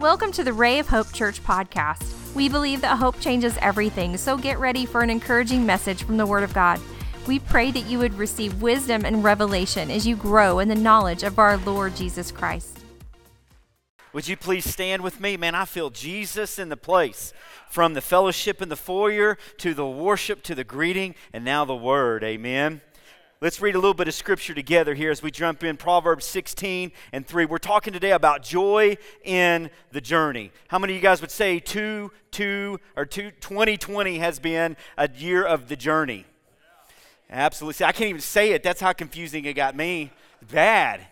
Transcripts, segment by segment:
Welcome to the Ray of Hope Church podcast. We believe that hope changes everything, so get ready for an encouraging message from the Word of God. We pray that you would receive wisdom and revelation as you grow in the knowledge of our Lord Jesus Christ. Would you please stand with me? Man, I feel Jesus in the place. From the fellowship in the foyer to the worship to the greeting and now the word. Amen. Let's read a little bit of scripture together here as we jump in Proverbs 16 and 3. We're talking today about joy in the journey. How many of you guys would say 2 2 or 2 2020 has been a year of the journey? Absolutely. See, I can't even say it. That's how confusing it got me. Bad.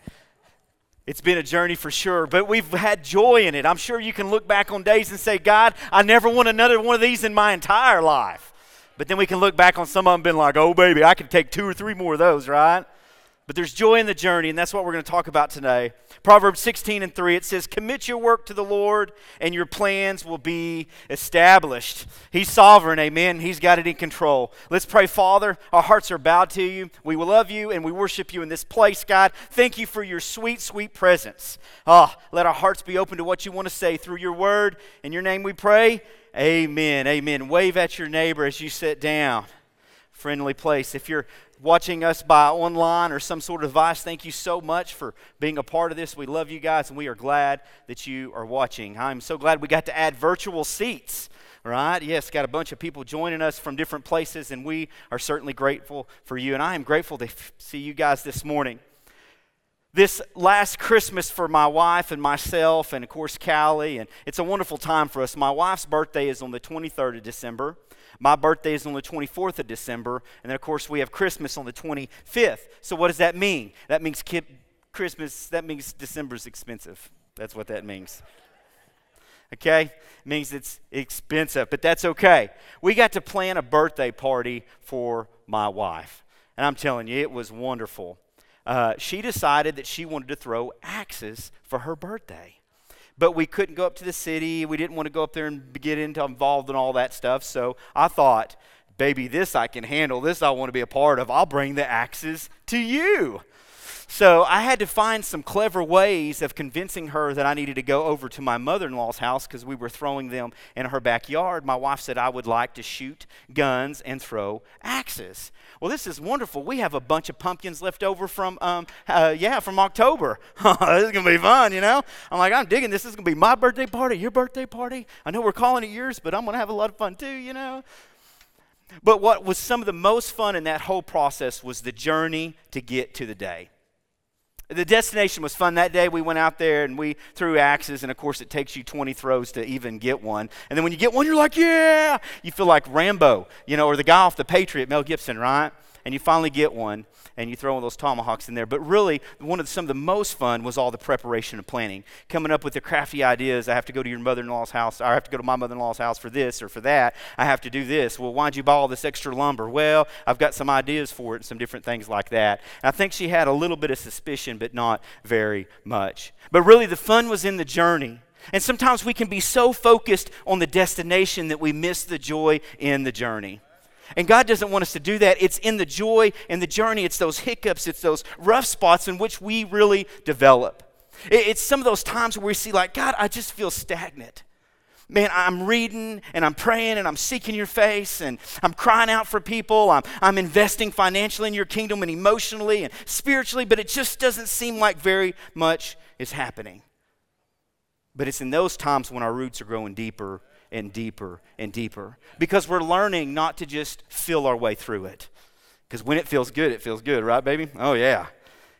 It's been a journey for sure, but we've had joy in it. I'm sure you can look back on days and say, God, I never want another one of these in my entire life. But then we can look back on some of them been like, oh, baby, I could take two or three more of those, right? But there's joy in the journey, and that's what we're going to talk about today. Proverbs 16 and 3, it says, Commit your work to the Lord, and your plans will be established. He's sovereign, amen. He's got it in control. Let's pray, Father. Our hearts are bowed to you. We will love you, and we worship you in this place, God. Thank you for your sweet, sweet presence. Ah, let our hearts be open to what you want to say through your word. In your name we pray. Amen. Amen. Wave at your neighbor as you sit down. Friendly place. If you're watching us by online or some sort of device, thank you so much for being a part of this. We love you guys and we are glad that you are watching. I'm so glad we got to add virtual seats. Right? Yes, got a bunch of people joining us from different places, and we are certainly grateful for you. And I am grateful to see you guys this morning this last Christmas for my wife and myself, and of course, Callie, and it's a wonderful time for us. My wife's birthday is on the 23rd of December. My birthday is on the 24th of December. And then, of course, we have Christmas on the 25th. So, what does that mean? That means Christmas, that means December's expensive. That's what that means. Okay? It means it's expensive, but that's okay. We got to plan a birthday party for my wife. And I'm telling you, it was wonderful uh, she decided that she wanted to throw axes for her birthday. But we couldn't go up to the city. We didn't want to go up there and get into involved in all that stuff. So I thought, baby, this I can handle. This I want to be a part of. I'll bring the axes to you. So I had to find some clever ways of convincing her that I needed to go over to my mother in law's house because we were throwing them in her backyard. My wife said I would like to shoot guns and throw axes. Well, this is wonderful. We have a bunch of pumpkins left over from, um, uh, yeah, from October. this is going to be fun, you know? I'm like, I'm digging this. This is going to be my birthday party, your birthday party. I know we're calling it yours, but I'm going to have a lot of fun too, you know? But what was some of the most fun in that whole process was the journey to get to the day. The destination was fun. That day we went out there and we threw axes, and of course it takes you 20 throws to even get one. And then when you get one, you're like, yeah! You feel like Rambo, you know, or the guy off The Patriot, Mel Gibson, right? And you finally get one and you throw one of those tomahawks in there. But really, one of the, some of the most fun was all the preparation and planning, coming up with the crafty ideas. I have to go to your mother-in-law's house. Or I have to go to my mother-in-law's house for this or for that. I have to do this. Well, why'd you buy all this extra lumber? Well, I've got some ideas for it and some different things like that. And I think she had a little bit of suspicion, but not very much. But really, the fun was in the journey. And sometimes we can be so focused on the destination that we miss the joy in the journey. And God doesn't want us to do that. It's in the joy and the journey, it's those hiccups, it's those rough spots in which we really develop. It's some of those times where we see, like, God, I just feel stagnant. Man, I'm reading and I'm praying and I'm seeking your face and I'm crying out for people. I'm, I'm investing financially in your kingdom and emotionally and spiritually, but it just doesn't seem like very much is happening. But it's in those times when our roots are growing deeper and deeper and deeper because we're learning not to just feel our way through it. Because when it feels good, it feels good, right, baby? Oh, yeah.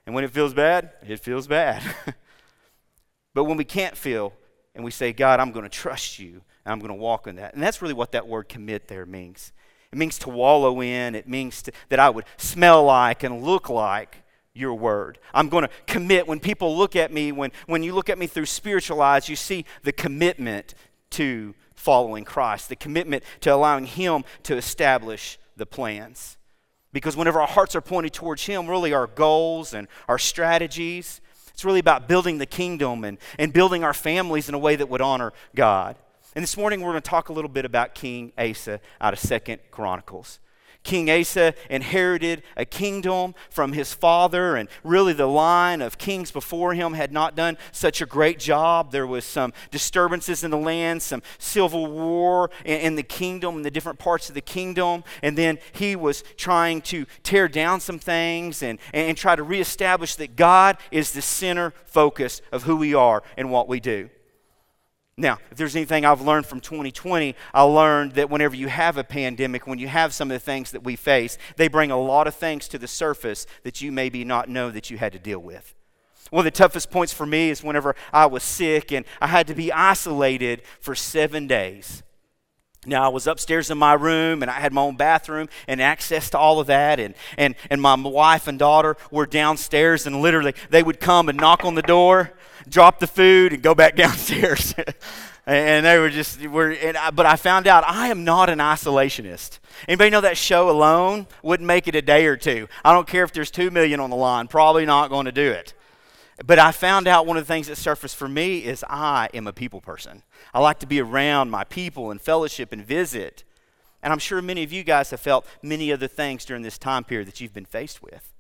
And when it feels bad, it feels bad. but when we can't feel and we say, God, I'm going to trust you and I'm going to walk in that. And that's really what that word commit there means. It means to wallow in, it means to, that I would smell like and look like your word. I'm going to commit. When people look at me, when, when you look at me through spiritual eyes, you see the commitment to following Christ, the commitment to allowing Him to establish the plans. Because whenever our hearts are pointed towards Him, really our goals and our strategies, it's really about building the kingdom and, and building our families in a way that would honor God. And this morning we're going to talk a little bit about King Asa out of Second Chronicles. King Asa inherited a kingdom from his father, and really the line of kings before him had not done such a great job. There was some disturbances in the land, some civil war in, the kingdom, in the different parts of the kingdom, and then he was trying to tear down some things and, and try to reestablish that God is the center focus of who we are and what we do. Now, if there's anything I've learned from 2020, I learned that whenever you have a pandemic, when you have some of the things that we face, they bring a lot of things to the surface that you maybe not know that you had to deal with. One of the toughest points for me is whenever I was sick and I had to be isolated for seven days. Now, I was upstairs in my room and I had my own bathroom and access to all of that. And, and, and my wife and daughter were downstairs, and literally they would come and knock on the door drop the food and go back downstairs. and they were just were I, but i found out i am not an isolationist. Anybody know that show alone wouldn't make it a day or two? I don't care if there's two million on the line probably not going to do it. But i found out one of the things that surfaced for me is i am a people person. I like to be around my people and fellowship and visit. And i'm sure many of you guys have felt many other things during this time period that you've been faced with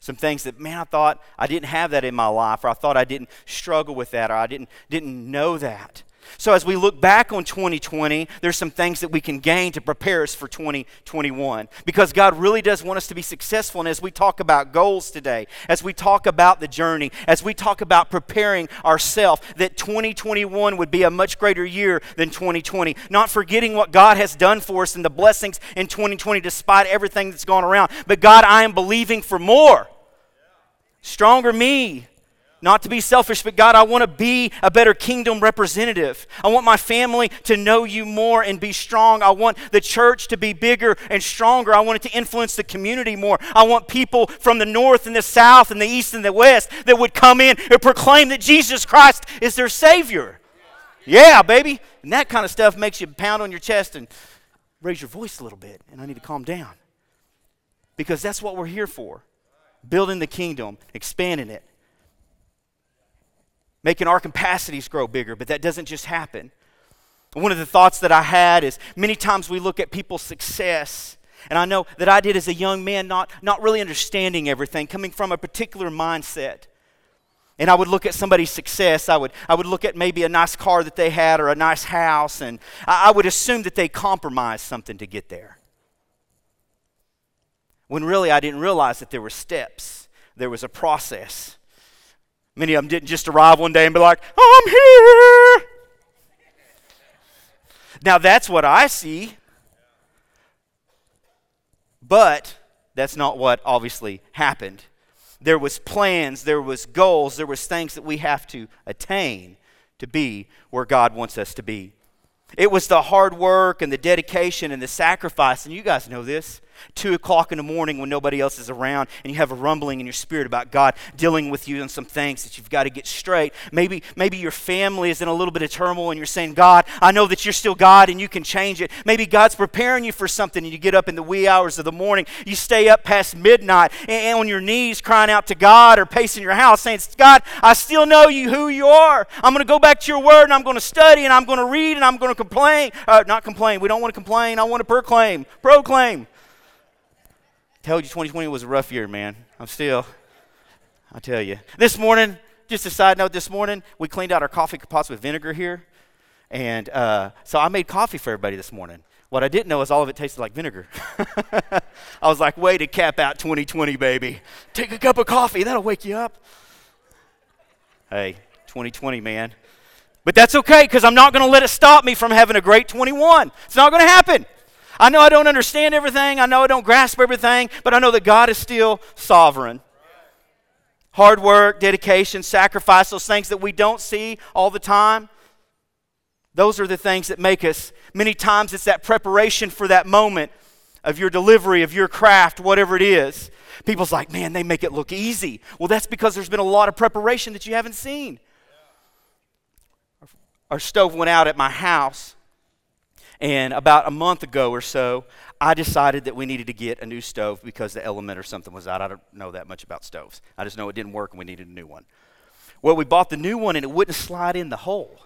some things that, man, I thought I didn't have that in my life, or I thought I didn't struggle with that, or I didn't, didn't know that. So, as we look back on 2020, there's some things that we can gain to prepare us for 2021 because God really does want us to be successful. And as we talk about goals today, as we talk about the journey, as we talk about preparing ourselves, that 2021 would be a much greater year than 2020. Not forgetting what God has done for us and the blessings in 2020 despite everything that's gone around. But God, I am believing for more. Stronger me, not to be selfish, but God, I want to be a better kingdom representative. I want my family to know you more and be strong. I want the church to be bigger and stronger. I want it to influence the community more. I want people from the north and the south and the east and the west that would come in and proclaim that Jesus Christ is their Savior. Yeah, baby. And that kind of stuff makes you pound on your chest and raise your voice a little bit. And I need to calm down. Because that's what we're here for building the kingdom, expanding it making our capacities grow bigger, but that doesn't just happen. One of the thoughts that I had is many times we look at people's success, and I know that I did as a young man, not, not really understanding everything, coming from a particular mindset. And I would look at somebody's success. I would, I would look at maybe a nice car that they had or a nice house, and I, I would assume that they compromised something to get there. When really I didn't realize that there were steps, there was a process. Many of them didn't just arrive one day and be like, I'm here. Now that's what I see. But that's not what obviously happened. There was plans, there was goals, there was things that we have to attain to be where God wants us to be. It was the hard work and the dedication and the sacrifice, and you guys know this two o'clock in the morning when nobody else is around and you have a rumbling in your spirit about God dealing with you on some things that you've got to get straight. Maybe, maybe your family is in a little bit of turmoil and you're saying, God, I know that you're still God and you can change it. Maybe God's preparing you for something and you get up in the wee hours of the morning. You stay up past midnight and, and on your knees crying out to God or pacing your house saying, God, I still know you who you are. I'm going to go back to your word and I'm going to study and I'm going to read and I'm going to complain. Uh, not complain. We don't want to complain. I want to proclaim. Proclaim told you 2020 was a rough year, man. I'm still, I tell you. This morning, just a side note, this morning, we cleaned out our coffee pots with vinegar here. And uh, so I made coffee for everybody this morning. What I didn't know is all of it tasted like vinegar. I was like, way to cap out 2020, baby. Take a cup of coffee, that'll wake you up. Hey, 2020, man. But that's okay because I'm not going to let it stop me from having a great 21. It's not going to happen. I know I don't understand everything, I know I don't grasp everything, but I know that God is still sovereign. Hard work, dedication, sacrifice, those things that we don't see all the time, those are the things that make us. Many times it's that preparation for that moment of your delivery, of your craft, whatever it is. People's like, man, they make it look easy. Well, that's because there's been a lot of preparation that you haven't seen. Our stove went out at my house and about a month ago or so, I decided that we needed to get a new stove because the element or something was out. I don't know that much about stoves. I just know it didn't work and we needed a new one. Well, we bought the new one and it wouldn't slide in the hole.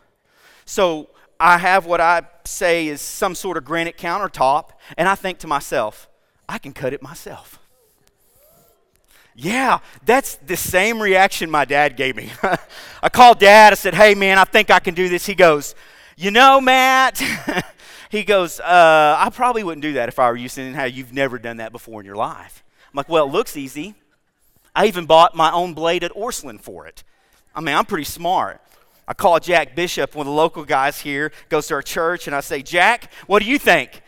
So I have what I say is some sort of granite countertop, and I think to myself, I can cut it myself. Yeah, that's the same reaction my dad gave me. I called dad. I said, Hey, man, I think I can do this. He goes, You know, Matt, he goes, uh, I probably wouldn't do that if I were you, seeing how you've never done that before in your life. I'm like, Well, it looks easy. I even bought my own blade at Orslin for it. I mean, I'm pretty smart. I call Jack Bishop, one of the local guys here, goes to our church, and I say, Jack, what do you think?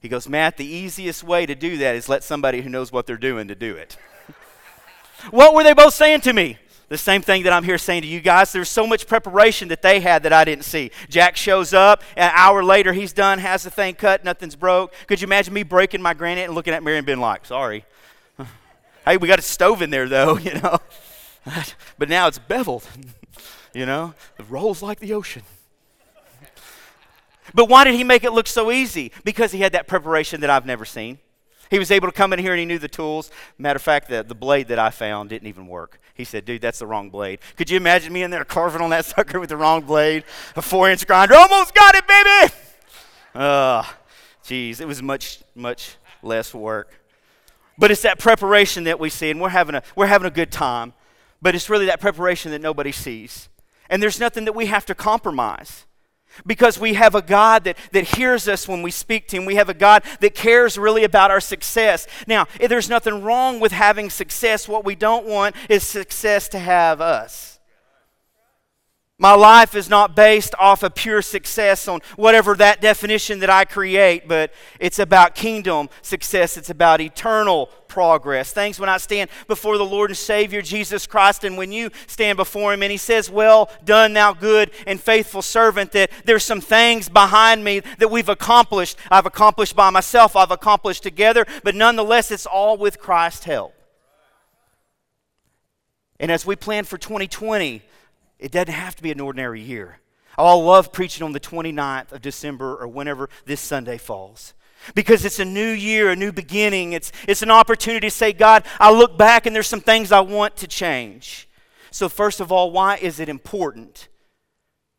He goes, Matt, the easiest way to do that is let somebody who knows what they're doing to do it. what were they both saying to me? The same thing that I'm here saying to you guys. There's so much preparation that they had that I didn't see. Jack shows up, an hour later, he's done, has the thing cut, nothing's broke. Could you imagine me breaking my granite and looking at Mary and being like, sorry? hey, we got a stove in there, though, you know? but now it's beveled, you know? It rolls like the ocean. But why did he make it look so easy? Because he had that preparation that I've never seen. He was able to come in here and he knew the tools. Matter of fact, the, the blade that I found didn't even work. He said, dude, that's the wrong blade. Could you imagine me in there carving on that sucker with the wrong blade? A four inch grinder. Almost got it, baby! Uh, geez, it was much, much less work. But it's that preparation that we see, and we're having a, we're having a good time. But it's really that preparation that nobody sees. And there's nothing that we have to compromise. Because we have a God that, that hears us when we speak to Him. We have a God that cares really about our success. Now, there's nothing wrong with having success. What we don't want is success to have us. My life is not based off of pure success on whatever that definition that I create, but it's about kingdom success. It's about eternal progress. Things when I stand before the Lord and Savior Jesus Christ, and when you stand before Him and He says, Well done, thou good and faithful servant, that there's some things behind me that we've accomplished. I've accomplished by myself, I've accomplished together, but nonetheless, it's all with Christ's help. And as we plan for 2020, it doesn't have to be an ordinary year. Oh, I love preaching on the 29th of December or whenever this Sunday falls. Because it's a new year, a new beginning. It's, it's an opportunity to say, God, I look back and there's some things I want to change. So, first of all, why is it important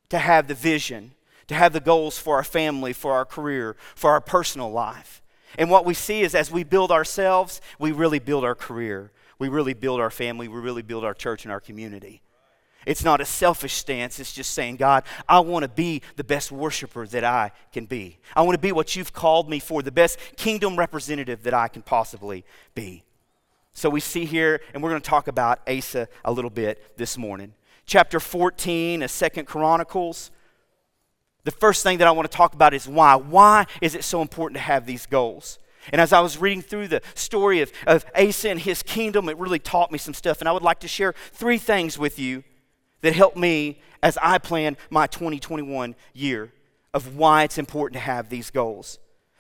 to have the vision, to have the goals for our family, for our career, for our personal life? And what we see is as we build ourselves, we really build our career, we really build our family, we really build our church and our community. It's not a selfish stance. It's just saying, God, I want to be the best worshiper that I can be. I want to be what you've called me for, the best kingdom representative that I can possibly be. So we see here, and we're going to talk about Asa a little bit this morning. Chapter 14 of Second Chronicles. The first thing that I want to talk about is why. Why is it so important to have these goals? And as I was reading through the story of, of Asa and his kingdom, it really taught me some stuff. And I would like to share three things with you that helped me as I plan my 2021 year of why it's important to have these goals.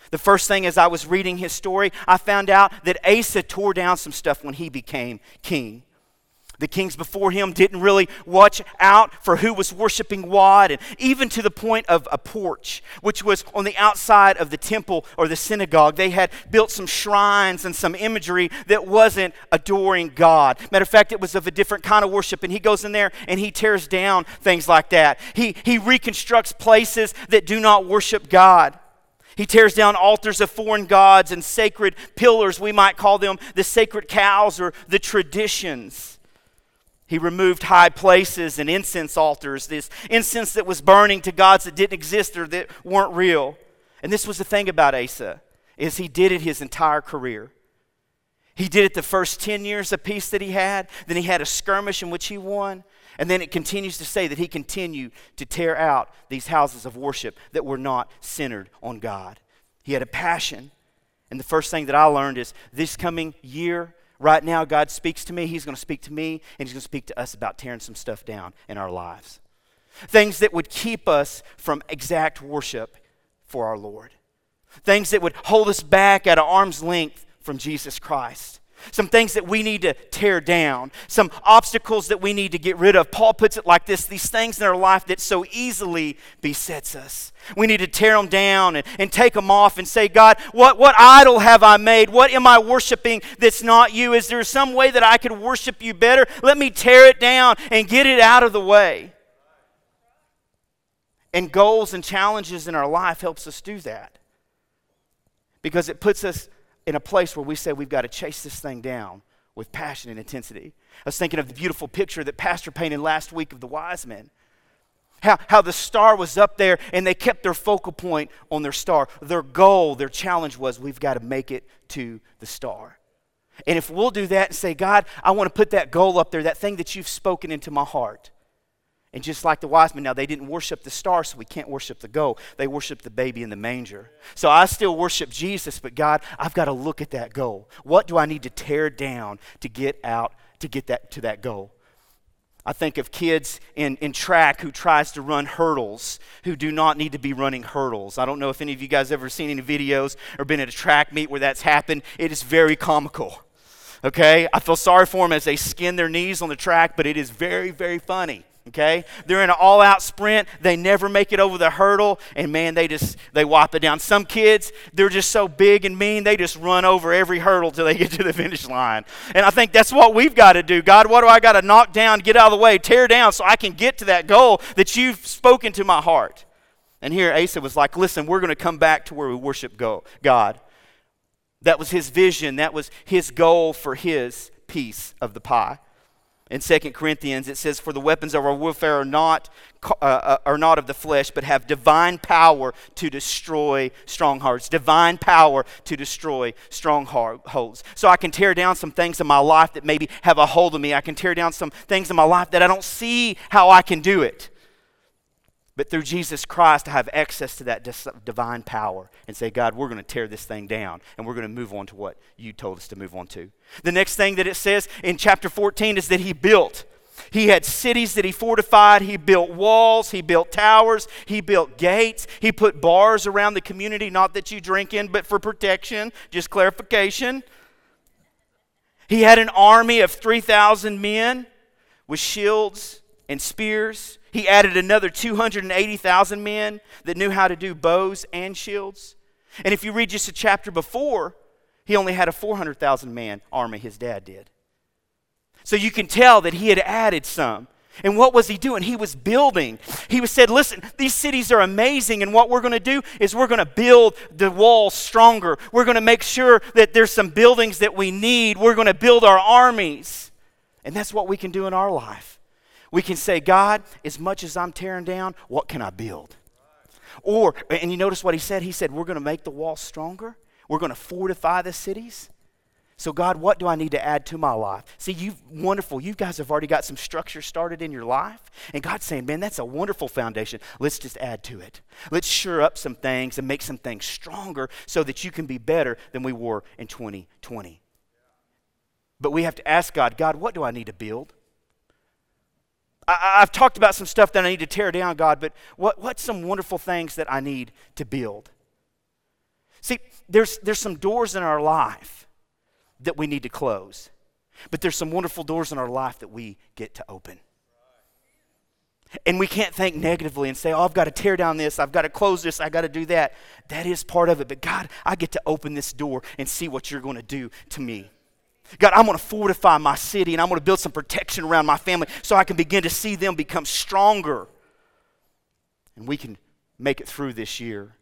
The first thing as I was reading his story, I found out that Asa tore down some stuff when he became king. The kings before him didn't really watch out for who was worshiping what, and even to the point of a porch, which was on the outside of the temple or the synagogue. They had built some shrines and some imagery that wasn't adoring God. Matter of fact, it was of a different kind of worship, and he goes in there and he tears down things like that. He, he reconstructs places that do not worship God. He tears down altars of foreign gods and sacred pillars. We might call them the sacred cows or the traditions. He removed high places and incense altars, this incense that was burning to gods that didn't exist or that weren't real. And this was the thing about Asa, is he did it his entire career. He did it the first 10 years of peace that he had, then he had a skirmish in which he won, and then it continues to say that he continued to tear out these houses of worship that were not centered on God. He had a passion. And the first thing that I learned is this coming year, Right now, God speaks to me. He's going to speak to me, and He's going to speak to us about tearing some stuff down in our lives. Things that would keep us from exact worship for our Lord. Things that would hold us back at arm's length from Jesus Christ some things that we need to tear down, some obstacles that we need to get rid of. Paul puts it like this these things in our life that so easily besets us. We need to tear them down and, and take them off and say, God, what, what idol have I made? What am I worshiping that's not you? Is there some way that I could worship you better? Let me tear it down and get it out of the way. And goals and challenges in our life helps us do that because it puts us in a place where we say we've got to chase this thing down with passion and intensity. I was thinking of the beautiful picture that Pastor painted last week of the wise men. How, how the star was up there and they kept their focal point on their star. Their goal, their challenge was we've got to make it to the star. And if we'll do that and say, God, I want to put that goal up there, that thing that you've spoken into my heart. And just like the wise men, now they didn't worship the star, so we can't worship the goal. They worship the baby in the manger. So I still worship Jesus, but God, I've got to look at that goal. What do I need to tear down to get out to get that to that goal? I think of kids in, in track who tries to run hurdles who do not need to be running hurdles. I don't know if any of you guys ever seen any videos or been at a track meet where that's happened. It is very comical. Okay? I feel sorry for them as they skin their knees on the track, but it is very, very funny okay? They're in an all-out sprint. They never make it over the hurdle. And man they just they wipe it down. Some kids they're just so big and mean they just run over every hurdle till they get to the finish line. And i think that's what we've got to do. God what do i got to knock down get out of the way tear down so i can get to that goal that you've spoken to my heart? And here asa was like listen we're going to come back to where we worship god. That was his vision. That was his goal for his piece of the pie in 2 Corinthians, it says, For the weapons of our warfare are not, uh, uh, are not of the flesh, but have divine power to destroy strongholds. Divine power to destroy strongholds. So I can tear down some things in my life that maybe have a hold of me. I can tear down some things in my life that I don't see how I can do it. But through Jesus Christ, I have access to that divine power and say, God, we're going to tear this thing down and we're going to move on to what you told us to move on to. The next thing that it says in chapter 14 is that he built. He had cities that he fortified. He built walls. He built towers. He built gates. He put bars around the community, not that you drink in, but for protection. Just clarification. He had an army of 3,000 men with shields and spears. He added another 280,000 men that knew how to do bows and shields. And if you read just a chapter before, he only had a 400,000 man army, his dad did. So you can tell that he had added some. And what was he doing? He was building. He was said, "Listen, these cities are amazing, and what we're going to do is we're going to build the walls stronger. We're going to make sure that there's some buildings that we need. We're going to build our armies." And that's what we can do in our life. We can say, God, as much as I'm tearing down, what can I build? Or, and you notice what he said? He said, We're going to make the walls stronger. We're going to fortify the cities. So, God, what do I need to add to my life? See, you've wonderful. You guys have already got some structure started in your life. And God's saying, man, that's a wonderful foundation. Let's just add to it. Let's sure up some things and make some things stronger so that you can be better than we were in 2020. But we have to ask God, God, what do I need to build? I, have talked about some stuff that I need to tear down, God, but what, what's some wonderful things that I need to build? See, there's, there's some doors in our life that we need to close, but there's some wonderful doors in our life that we get to open. And we can't think negatively and say, oh, I've got to tear down this, I've got to close this, I've got to do that. That is part of it. But God, I get to open this door and see what you're going to do to me. God, I'm going to fortify my city and I'm going to build some protection around my family so I can begin to see them become stronger. And we can make it through this year.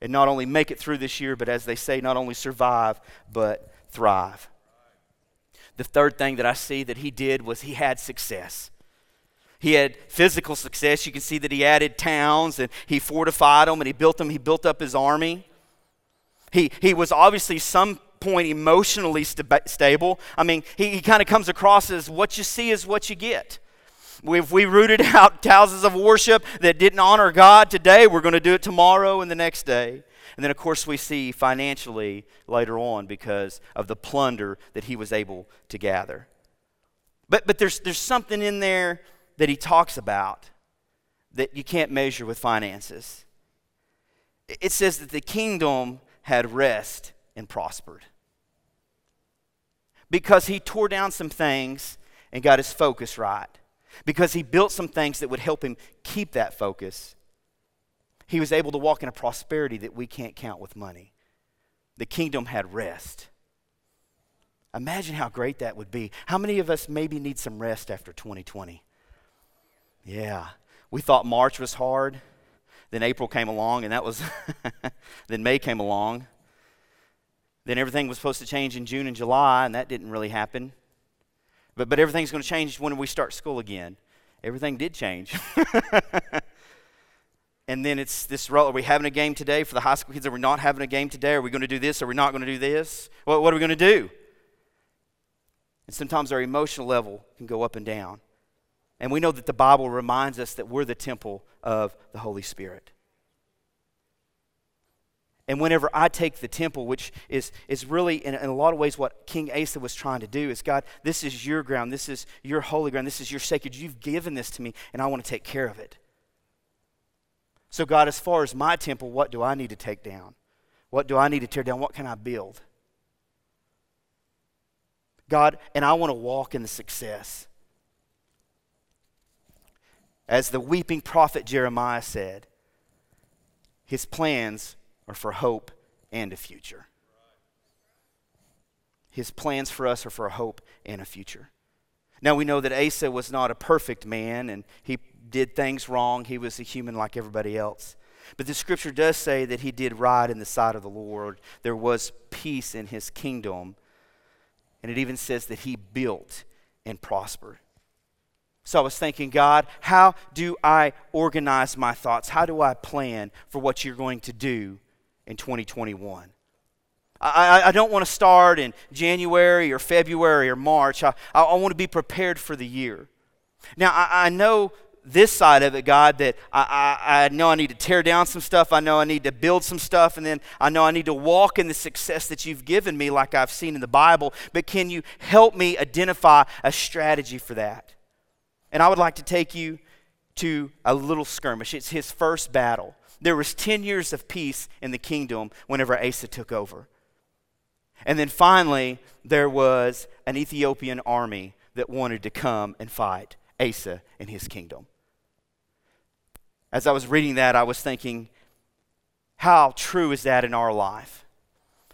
And not only make it through this year, but as they say, not only survive, but thrive. The third thing that I see that he did was he had success. He had physical success. You can see that he added towns and he fortified them and he built them. He built up his army. He, he was obviously some point emotionally st- stable. I mean, he, he kind of comes across as what you see is what you get. If we rooted out houses of worship that didn't honor God today, we're going to do it tomorrow and the next day. And then, of course, we see financially later on because of the plunder that he was able to gather. But, but there's, there's something in there that he talks about that you can't measure with finances. It says that the kingdom had rest and prospered because he tore down some things and got his focus right. Because he built some things that would help him keep that focus. He was able to walk in a prosperity that we can't count with money. The kingdom had rest. Imagine how great that would be. How many of us maybe need some rest after 2020? Yeah. We thought March was hard. Then April came along, and that was, then May came along. Then everything was supposed to change in June and July, and that didn't really happen. But, but everything's going to change when we start school again. Everything did change. and then it's this role are we having a game today for the high school kids? Are we not having a game today? Are we going to do this? Are we not going to do this? What, what are we going to do? And sometimes our emotional level can go up and down. And we know that the Bible reminds us that we're the temple of the Holy Spirit. And whenever I take the temple, which is, is really, in, in, a lot of ways, what King Asa was trying to do, is God, this is your ground. This is your holy ground. This is your sacred. You've given this to me, and I want to take care of it. So, God, as far as my temple, what do I need to take down? What do I need to tear down? What can I build? God, and I want to walk in the success. As the weeping prophet Jeremiah said, his plans are for hope and a future. His plans for us are for a hope and a future. Now we know that Asa was not a perfect man and he did things wrong. He was a human like everybody else. But the scripture does say that he did right in the sight of the Lord. There was peace in his kingdom. And it even says that he built and prospered. So I was thinking, God, how do I organize my thoughts? How do I plan for what you're going to do in 2021. I, I, don't want to start in January or February or March. I, I want to be prepared for the year. Now, I, I know this side of it, God, that I, I, I know I need to tear down some stuff. I know I need to build some stuff. And then I know I need to walk in the success that you've given me, like I've seen in the Bible. But can you help me identify a strategy for that? And I would like to take you to a little skirmish. It's his first battle there was 10 years of peace in the kingdom whenever Asa took over. And then finally, there was an Ethiopian army that wanted to come and fight Asa and his kingdom. As I was reading that, I was thinking, how true is that in our life?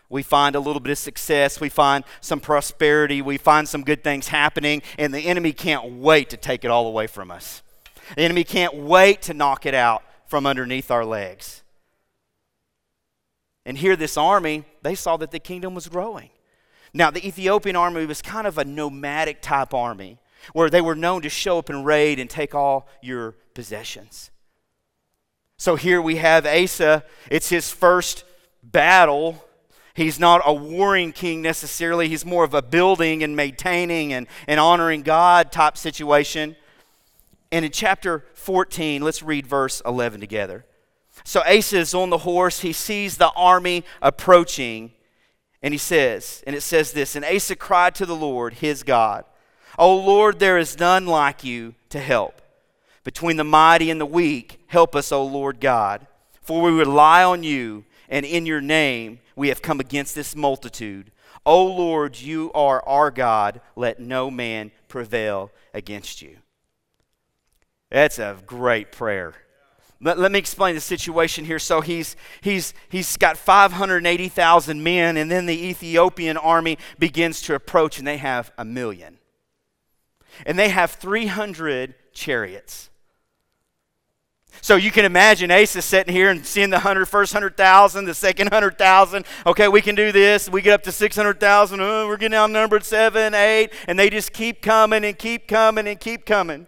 We find a little bit of success, we find some prosperity, we find some good things happening, and the enemy can't wait to take it all away from us. The enemy can't wait to knock it out from underneath our legs. And here, this army, they saw that the kingdom was growing. Now, the Ethiopian army was kind of a nomadic type army where they were known to show up and raid and take all your possessions. So here we have Asa. It's his first battle. He's not a warring king necessarily, he's more of a building and maintaining and, and honoring God type situation. And in chapter 14, let's read verse 11 together. So Asa is on the horse. He sees the army approaching. And he says, and it says this And Asa cried to the Lord, his God, O Lord, there is none like you to help. Between the mighty and the weak, help us, O Lord God. For we rely on you, and in your name we have come against this multitude. O Lord, you are our God. Let no man prevail against you. That's a great prayer. Let, let me explain the situation here. So he's, he's, he's got 580,000 men, and then the Ethiopian army begins to approach, and they have a million. And they have 300 chariots. So you can imagine Asa sitting here and seeing the hundred, first 100,000, the second 100,000. Okay, we can do this. We get up to 600,000. Oh, we're getting outnumbered, seven, eight. And they just keep coming and keep coming and keep coming.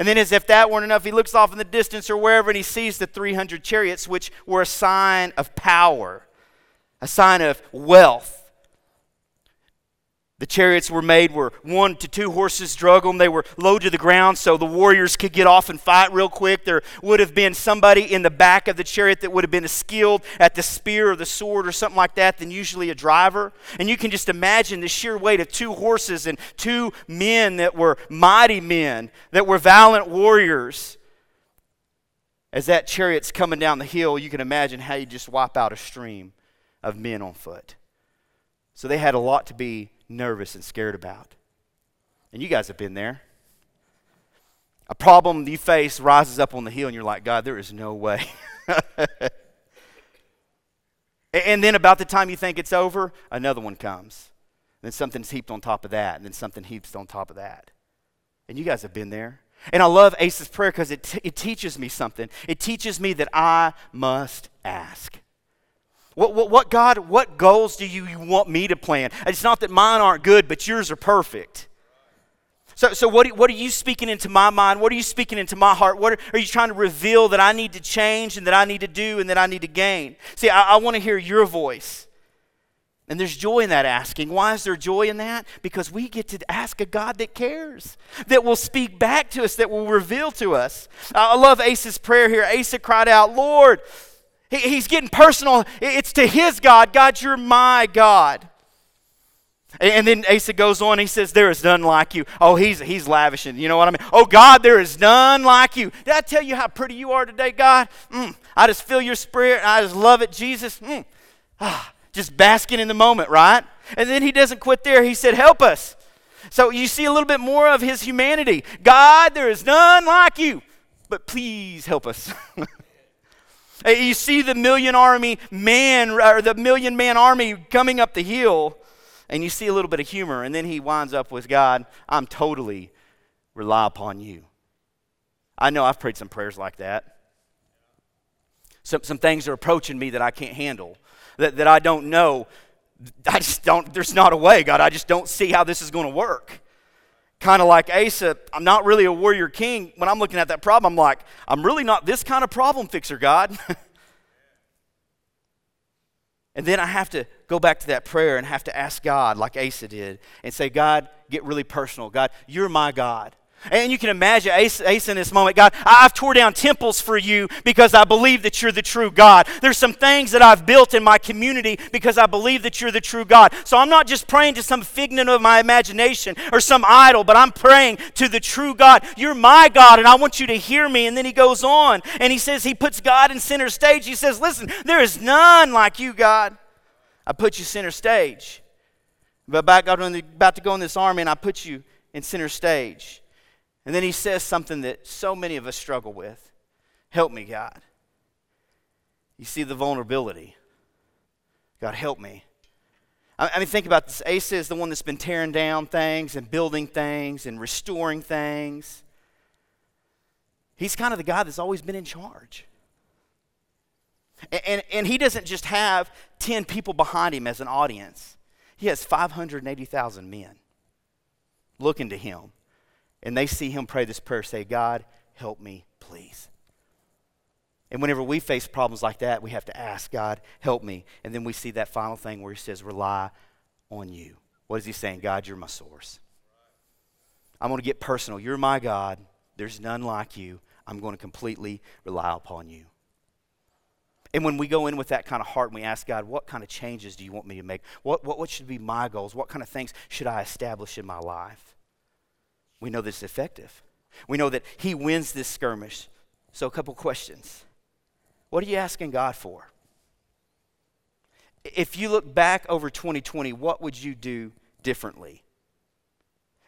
And then, as if that weren't enough, he looks off in the distance or wherever and he sees the 300 chariots, which were a sign of power, a sign of wealth. The chariots were made where one to two horses drug them. They were low to the ground so the warriors could get off and fight real quick. There would have been somebody in the back of the chariot that would have been skilled at the spear or the sword or something like that than usually a driver. And you can just imagine the sheer weight of two horses and two men that were mighty men, that were valiant warriors. As that chariot's coming down the hill, you can imagine how you just wipe out a stream of men on foot. So they had a lot to be nervous and scared about. And you guys have been there. A problem you face rises up on the hill, and you're like, God, there is no way. and then about the time you think it's over, another one comes. And then something's heaped on top of that, and then something heaps on top of that. And you guys have been there. And I love Asa's prayer because it, t- it teaches me something. It teaches me that I must ask. What, what, what, God, what goals do you, want me to plan? It's not that mine aren't good, but yours are perfect. So, so what, what are you speaking into my mind? What are you speaking into my heart? What are, are you trying to reveal that I need to change and that I need to do and that I need to gain? See, I, I want to hear your voice. And there's joy in that asking. Why is there joy in that? Because we get to ask a God that cares, that will speak back to us, that will reveal to us. I love Asa's prayer here. Asa cried out, Lord, he, he's getting personal. It's to his God. God, you're my God. And then Asa goes on, he says, There is none like you. Oh, he's, he's lavishing. You know what I mean? Oh, God, there is none like you. Did I tell you how pretty you are today, God? Mm, I just feel your spirit. I just love it, Jesus. Mm. Ah just basking in the moment, right? And then he doesn't quit there. He said, Help us. So you see a little bit more of his humanity. God, there is none like you, but please help us. Uh, you see the million army man, or the million man army coming up the hill, and you see a little bit of humor, and then he winds up with God, I'm totally rely upon you. I know I've prayed some prayers like that. Some, some things are approaching me that I can't handle that, that I don't know. I just don't, there's not a way, God. I just don't see how this is going to work. Kind of like Asa, I'm not really a warrior king. When I'm looking at that problem, I'm like, I'm really not this kind of problem fixer, God. and then I have to go back to that prayer and have to ask God, like Asa did, and say, God, get really personal. God, you're my God. And you can imagine Asa in this moment, God, I've tore down temples for you because I believe that you're the true God. There's some things that I've built in my community because I believe that you're the true God. So I'm not just praying to some figment of my imagination or some idol, but I'm praying to the true God. You're my God, and I want you to hear me. And then he goes on and he says, he puts God in center stage. He says, Listen, there is none like you, God. I put you center stage. But about, about to go in this army, and I put you in center stage. And then he says something that so many of us struggle with Help me, God. You see the vulnerability. God, help me. I mean, think about this. Asa is the one that's been tearing down things and building things and restoring things. He's kind of the guy that's always been in charge. And, and, and he doesn't just have 10 people behind him as an audience, he has 580,000 men looking to him and they see him pray this prayer, say, God, help me, please. And whenever we face problems like that, we have to ask, God, help me. And then we see that final thing where he says, rely on you. What is he saying? God, you're my source. I'm going to get personal. You're my God. There's none like you. I'm going to completely rely upon you. And when we go in with that kind of heart and we ask God, what kind of changes do you want me to make? What, what, what should be my goals? What kind of things should I establish in my life? We know this is effective. We know that He wins this skirmish. So, a couple questions. What are you asking God for? If you look back over 2020, what would you do differently?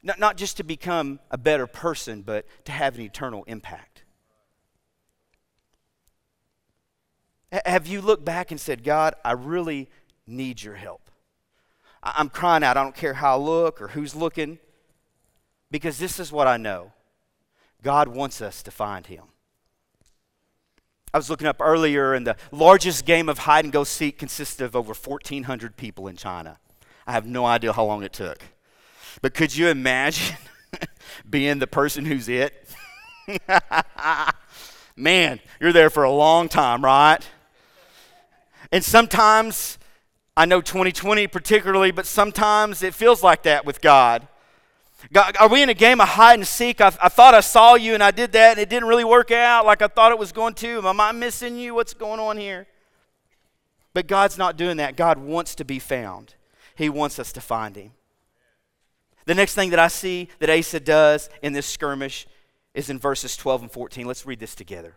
Not, not just to become a better person, but to have an eternal impact. Have you looked back and said, God, I really need your help? I'm crying out. I don't care how I look or who's looking. Because this is what I know God wants us to find Him. I was looking up earlier, and the largest game of hide and go seek consisted of over 1,400 people in China. I have no idea how long it took. But could you imagine being the person who's it? Man, you're there for a long time, right? And sometimes, I know 2020 particularly, but sometimes it feels like that with God. God, are we in a game of hide and seek? I, I, thought I saw you and I did that and it didn't really work out like I thought it was going to. Am I missing you? What's going on here? But God's not doing that. God wants to be found, He wants us to find Him. The next thing that I see that Asa does in this skirmish is in verses 12 and 14. Let's read this together.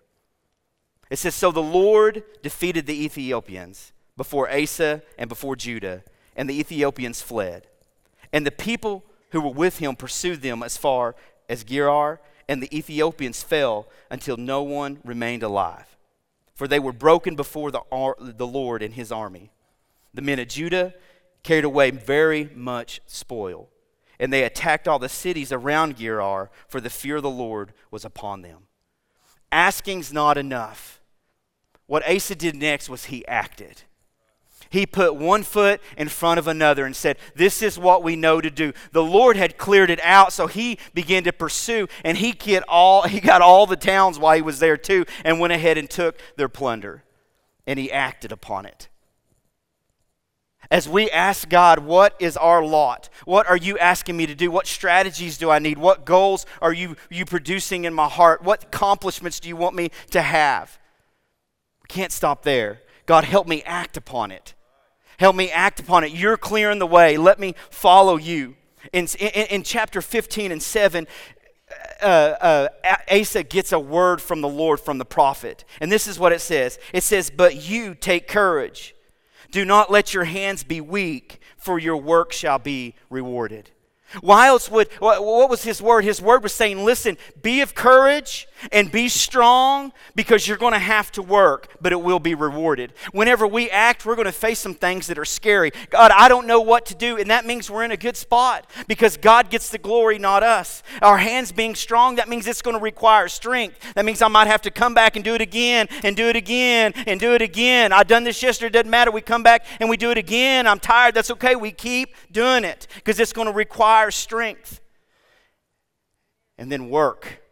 It says So the Lord defeated the Ethiopians before Asa and before Judah, and the Ethiopians fled. And the people who were with him pursued them as far as Gerar, and the Ethiopians fell until no one remained alive. For they were broken before the, the Lord and his army. The men of Judah carried away very much spoil, and they attacked all the cities around Gerar, for the fear of the Lord was upon them. Asking's not enough. What Asa did next was he acted. He put one foot in front of another and said, This is what we know to do. The Lord had cleared it out, so he began to pursue, and he, get all, he got all the towns while he was there too, and went ahead and took their plunder. And he acted upon it. As we ask God, what is our lot? What are you asking me to do? What strategies do I need? What goals are you, you producing in my heart? What accomplishments do you want me to have? We can't stop there. God, help me act upon it. Help me act upon it. You're clearing the way. Let me follow you. In, in, in chapter 15 and 7, uh, uh, Asa gets a word from the Lord from the prophet. And this is what it says It says, But you take courage. Do not let your hands be weak, for your work shall be rewarded. Why else would, what was his word? His word was saying, listen, be of courage and be strong because you're going to have to work, but it will be rewarded. Whenever we act, we're going to face some things that are scary. God, I don't know what to do, and that means we're in a good spot because God gets the glory, not us. Our hands being strong, that means it's going to require strength. That means I might have to come back and do it again and do it again and do it again. I've done this yesterday, it doesn't matter. We come back and we do it again. I'm tired, that's okay. We keep doing it because it's going to require strength. And then work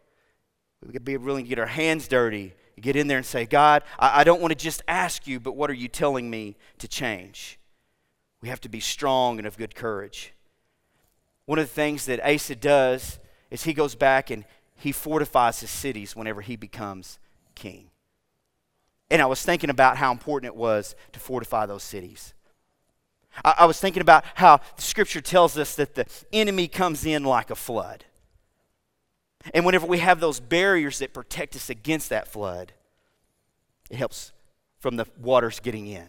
we could be willing to get our hands dirty, get in there and say, God, I, I don't want to just ask you, but what are you telling me to change? We have to be strong and of good courage. One of the things that Asa does is he goes back and he fortifies his cities whenever he becomes king. And I was thinking about how important it was to fortify those cities. I, I was thinking about how the scripture tells us that the enemy comes in like a flood. And whenever we have those barriers that protect us against that flood, it helps from the waters getting in.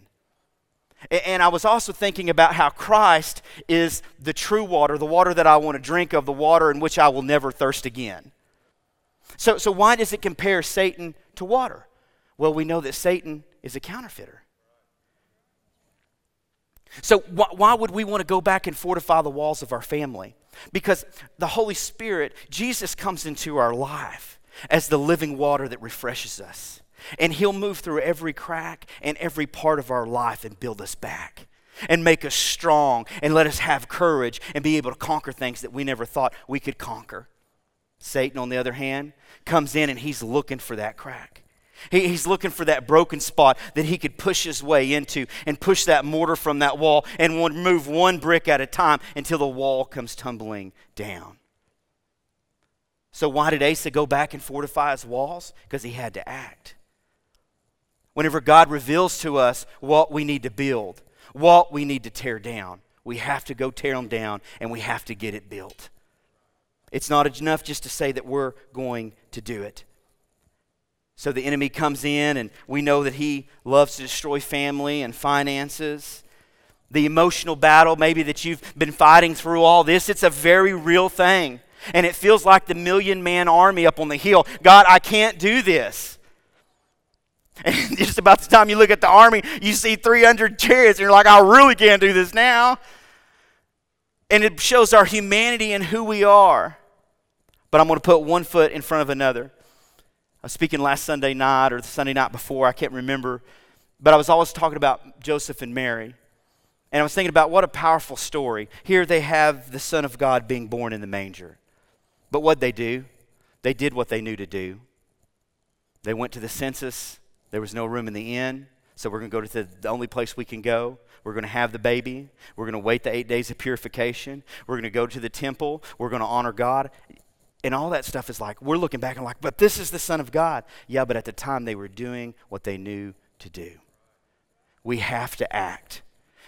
And I was also thinking about how Christ is the true water, the water that I want to drink of, the water in which I will never thirst again. So, so why does it compare Satan to water? Well, we know that Satan is a counterfeiter. So, wh- why would we want to go back and fortify the walls of our family? Because the Holy Spirit, Jesus comes into our life as the living water that refreshes us. And He'll move through every crack and every part of our life and build us back and make us strong and let us have courage and be able to conquer things that we never thought we could conquer. Satan, on the other hand, comes in and he's looking for that crack. He, he's looking for that broken spot that he could push his way into and push that mortar from that wall and move one brick at a time until the wall comes tumbling down. So, why did Asa go back and fortify his walls? Because he had to act. Whenever God reveals to us what we need to build, what we need to tear down, we have to go tear them down and we have to get it built. It's not enough just to say that we're going to do it. So the enemy comes in, and we know that he loves to destroy family and finances. The emotional battle, maybe that you've been fighting through all this, it's a very real thing. And it feels like the million man army up on the hill. God, I can't do this. And just about the time you look at the army, you see 300 chariots, and you're like, I really can't do this now. And it shows our humanity and who we are. But I'm going to put one foot in front of another was speaking last Sunday night or the Sunday night before, I can't remember, but I was always talking about Joseph and Mary. And I was thinking about what a powerful story. Here they have the Son of God being born in the manger. But what they do? They did what they knew to do. They went to the census. There was no room in the inn, so we're going to go to the, the only place we can go. We're going to have the baby. We're going to wait the eight days of purification. We're going to go to the temple. We're going to honor God. And all that stuff is like, we're looking back and like, but this is the Son of God. Yeah, but at the time they were doing what they knew to do. We have to act.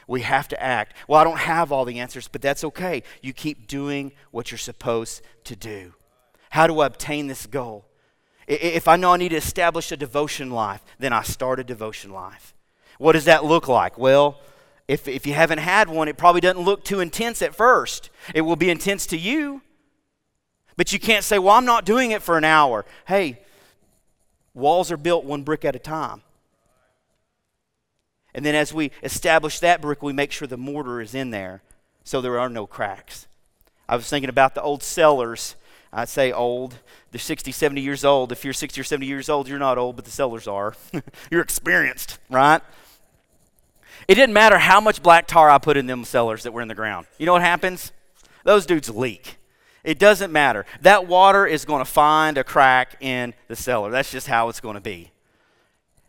We have to act. Well, I don't have all the answers, but that's okay. You keep doing what you're supposed to do. How do I obtain this goal? If I know I need to establish a devotion life, then I start a devotion life. What does that look like? Well, if, if you haven't had one, it probably doesn't look too intense at first. It will be intense to you, but you can't say, well, I'm not doing it for an hour. Hey, walls are built one brick at a time. And then as we establish that brick, we make sure the mortar is in there so there are no cracks. I was thinking about the old cellars. I'd say old. They're 60, 70 years old. If you're 60 or 70 years old, you're not old, but the cellars are. you're experienced, right? It didn't matter how much black tar I put in them cellars that were in the ground. You know what happens? Those dudes leak. It doesn't matter. That water is going to find a crack in the cellar. That's just how it's going to be.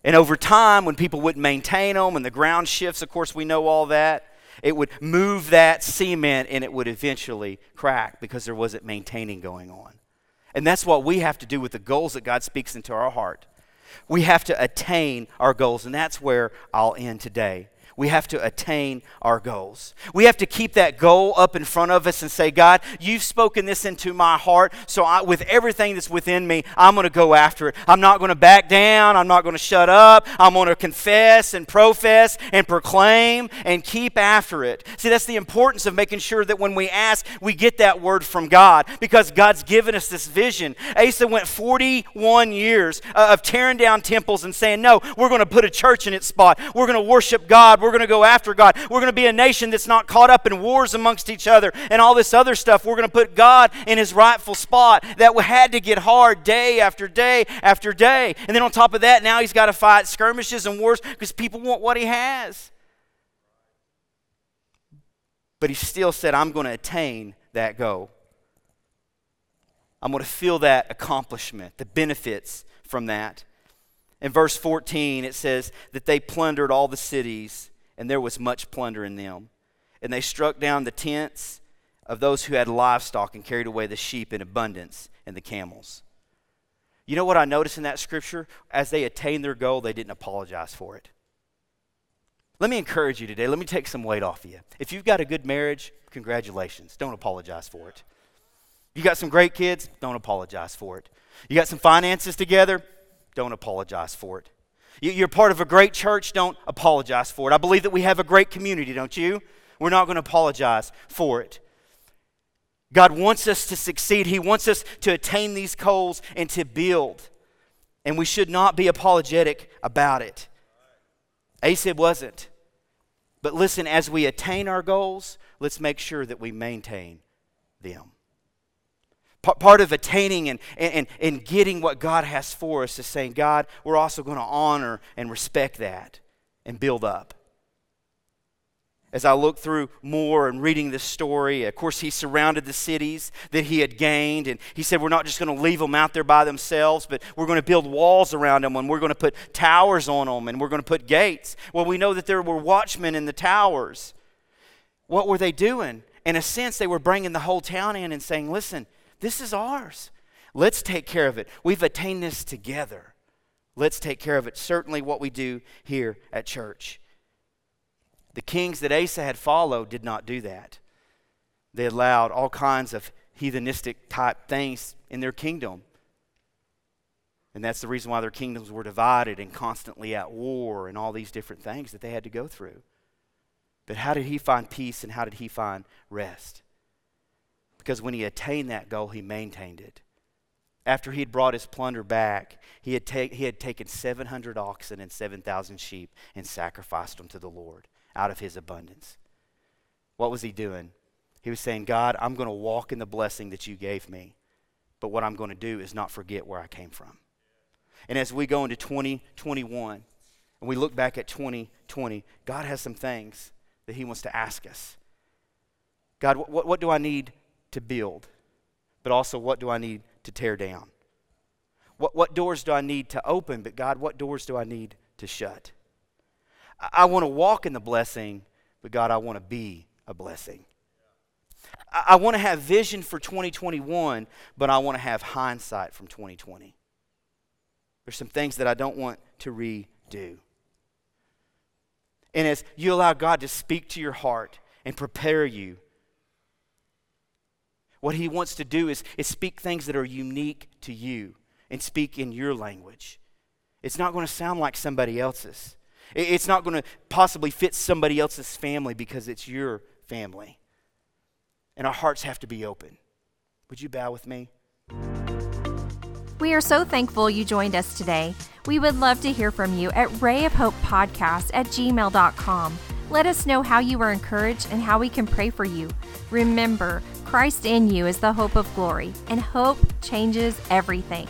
And over time, when people wouldn't maintain them and the ground shifts, of course, we know all that, it would move that cement and it would eventually crack because there wasn't maintaining going on. And that's what we have to do with the goals that God speaks into our heart. We have to attain our goals, and that's where I'll end today. We have to attain our goals. We have to keep that goal up in front of us and say, God, you've spoken this into my heart, so I, with everything that's within me, I'm going to go after it. I'm not going to back down. I'm not going to shut up. I'm going to confess and profess and proclaim and keep after it. See, that's the importance of making sure that when we ask, we get that word from God because God's given us this vision. Asa went 41 years uh, of tearing down temples and saying, No, we're going to put a church in its spot. We're going to worship God. We're we're going to go after God. We're going to be a nation that's not caught up in wars amongst each other and all this other stuff. We're going to put God in his rightful spot. That had to get hard day after day after day. And then on top of that, now he's got to fight skirmishes and wars because people want what he has. But he still said, I'm going to attain that goal. I'm going to feel that accomplishment, the benefits from that. In verse 14, it says that they plundered all the cities and there was much plunder in them. And they struck down the tents of those who had livestock and carried away the sheep in abundance and the camels. You know what I noticed in that scripture? As they attained their goal, they didn't apologize for it. Let me encourage you today. Let me take some weight off of you. If you've got a good marriage, congratulations. Don't apologize for it. You got some great kids, don't apologize for it. You got some finances together, don't apologize for it. You're part of a great church, don't apologize for it. I believe that we have a great community, don't you? We're not going to apologize for it. God wants us to succeed. He wants us to attain these goals and to build. And we should not be apologetic about it. Asa wasn't. But listen, as we attain our goals, let's make sure that we maintain them part of attaining and, and, and getting what God has for us is saying, God, we're also going to honor and respect that and build up. As I look through more and reading this story, of course, he surrounded the cities that he had gained, and he said, We're not just going to leave them out there by themselves, but we're going to build walls around them, and we're going to put towers on them, and we're going to put gates. Well, we know that there were watchmen in the towers. What were they doing? In a sense, they were bringing the whole town in and saying, Listen, this is ours. Let's take care of it. We've attained this together. Let's take care of it. Certainly, what we do here at church. The kings that Asa had followed did not do that. They allowed all kinds of heathenistic type things in their kingdom. And that's the reason why their kingdoms were divided and constantly at war and all these different things that they had to go through. But how did he find peace and how did he find rest? Because when he attained that goal, he maintained it. After he had brought his plunder back, he had, ta- he had taken 700 oxen and 7,000 sheep and sacrificed them to the Lord out of his abundance. What was he doing? He was saying, God, I'm going to walk in the blessing that you gave me, but what I'm going to do is not forget where I came from. And as we go into 2021 and we look back at 2020, God has some things that he wants to ask us. God, what, what do I need to build, but also what do I need to tear down? What, what doors do I need to open, but God, what doors do I need to shut? I, I want to walk in the blessing, but God, I want to be a blessing. I, I want to have vision for 2021, but I want to have hindsight from 2020. There's some things that I don't want to redo. And as you allow God to speak to your heart and prepare you what he wants to do is, is speak things that are unique to you and speak in your language. It's not going to sound like somebody else's. It's not going to possibly fit somebody else's family because it's your family. And our hearts have to be open. Would you bow with me? We are so thankful you joined us today. We would love to hear from you at rayofhopepodcast at gmail.com. Let us know how you were encouraged and how we can pray for you. Remember, Christ in you is the hope of glory, and hope changes everything.